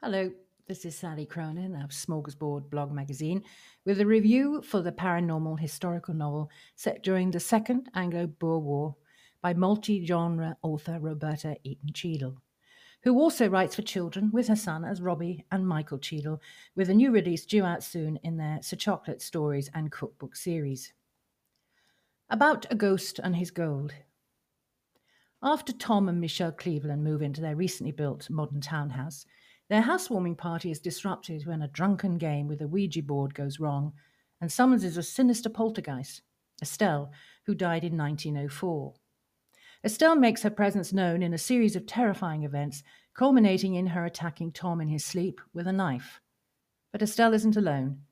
Hello, this is Sally Cronin of Smorgasbord Blog Magazine with a review for the paranormal historical novel set during the Second Anglo Boer War by multi genre author Roberta Eaton Cheadle, who also writes for children with her son as Robbie and Michael Cheadle, with a new release due out soon in their Sir Chocolate Stories and Cookbook series. About a Ghost and His Gold. After Tom and Michelle Cleveland move into their recently built modern townhouse, their housewarming party is disrupted when a drunken game with a Ouija board goes wrong and summons a sinister poltergeist, Estelle, who died in 1904. Estelle makes her presence known in a series of terrifying events, culminating in her attacking Tom in his sleep with a knife. But Estelle isn't alone.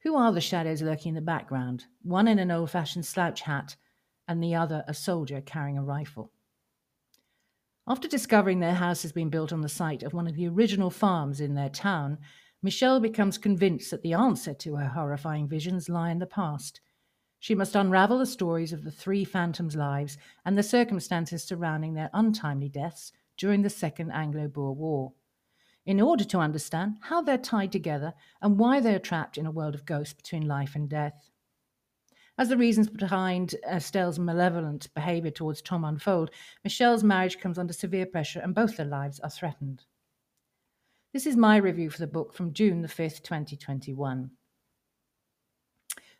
Who are the shadows lurking in the background? One in an old fashioned slouch hat, and the other a soldier carrying a rifle. After discovering their house has been built on the site of one of the original farms in their town, Michelle becomes convinced that the answer to her horrifying visions lie in the past. She must unravel the stories of the three phantoms' lives and the circumstances surrounding their untimely deaths during the Second Anglo Boer War, in order to understand how they're tied together and why they are trapped in a world of ghosts between life and death. As the reasons behind Estelle's malevolent behavior towards Tom unfold, Michelle's marriage comes under severe pressure and both their lives are threatened. This is my review for the book from June the 5th, 2021.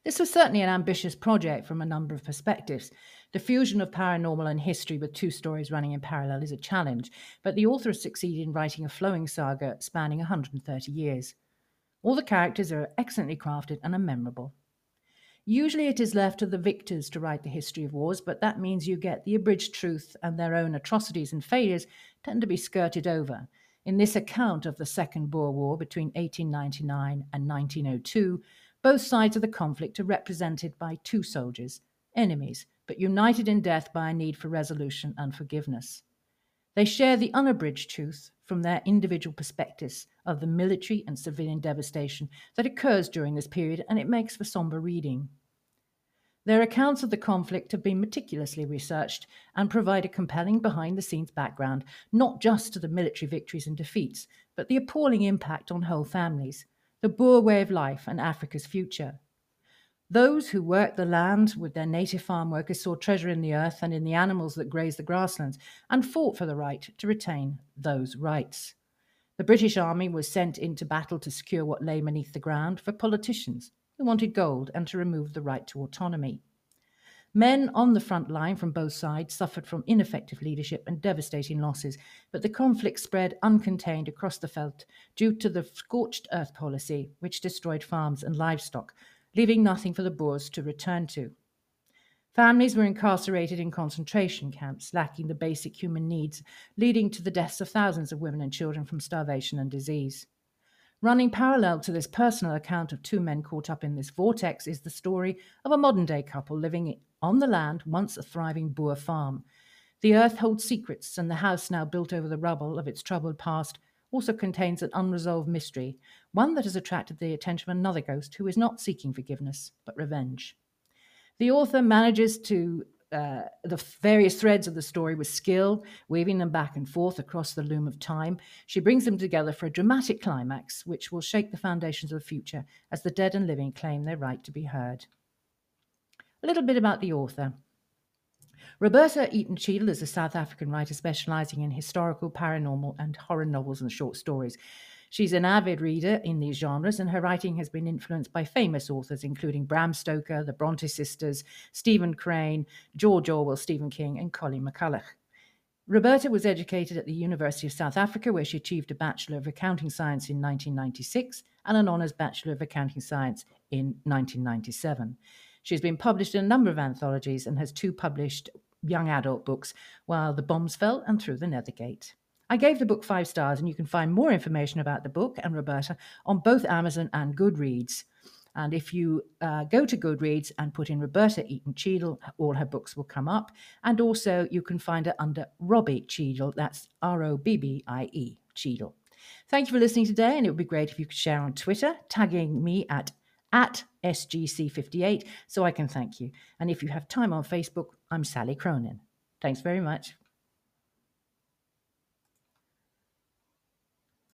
This was certainly an ambitious project from a number of perspectives. The fusion of paranormal and history with two stories running in parallel is a challenge, but the author has succeeded in writing a flowing saga spanning 130 years. All the characters are excellently crafted and are memorable. Usually it is left to the victors to write the history of wars, but that means you get the abridged truth and their own atrocities and failures tend to be skirted over. In this account of the Second Boer War between 1899 and 1902, both sides of the conflict are represented by two soldiers, enemies, but united in death by a need for resolution and forgiveness. They share the unabridged truth from their individual perspectives of the military and civilian devastation that occurs during this period, and it makes for somber reading. Their accounts of the conflict have been meticulously researched and provide a compelling behind the scenes background, not just to the military victories and defeats, but the appalling impact on whole families, the Boer way of life, and Africa's future. Those who worked the land with their native farm workers saw treasure in the earth and in the animals that grazed the grasslands and fought for the right to retain those rights. The British Army was sent into battle to secure what lay beneath the ground for politicians who wanted gold and to remove the right to autonomy. Men on the front line from both sides suffered from ineffective leadership and devastating losses, but the conflict spread uncontained across the veldt due to the scorched earth policy, which destroyed farms and livestock, leaving nothing for the Boers to return to. Families were incarcerated in concentration camps, lacking the basic human needs, leading to the deaths of thousands of women and children from starvation and disease. Running parallel to this personal account of two men caught up in this vortex is the story of a modern day couple living on the land once a thriving Boer farm. The earth holds secrets, and the house now built over the rubble of its troubled past also contains an unresolved mystery, one that has attracted the attention of another ghost who is not seeking forgiveness, but revenge. The author manages to uh, the various threads of the story with skill, weaving them back and forth across the loom of time. She brings them together for a dramatic climax, which will shake the foundations of the future as the dead and living claim their right to be heard. A little bit about the author. Roberta Eaton Cheadle is a South African writer specializing in historical, paranormal, and horror novels and short stories. She's an avid reader in these genres, and her writing has been influenced by famous authors, including Bram Stoker, the Bronte sisters, Stephen Crane, George Orwell, Stephen King, and Colleen McCullough. Roberta was educated at the University of South Africa, where she achieved a Bachelor of Accounting Science in 1996 and an Honours Bachelor of Accounting Science in 1997. She's been published in a number of anthologies and has two published young adult books, while the bombs fell and through the Nethergate. I gave the book five stars, and you can find more information about the book and Roberta on both Amazon and Goodreads. And if you uh, go to Goodreads and put in Roberta Eaton Cheadle, all her books will come up. And also, you can find her under Robbie Cheadle. That's R O B B I E, Cheadle. Thank you for listening today, and it would be great if you could share on Twitter, tagging me at at SGC58 so I can thank you. And if you have time on Facebook, I'm Sally Cronin. Thanks very much.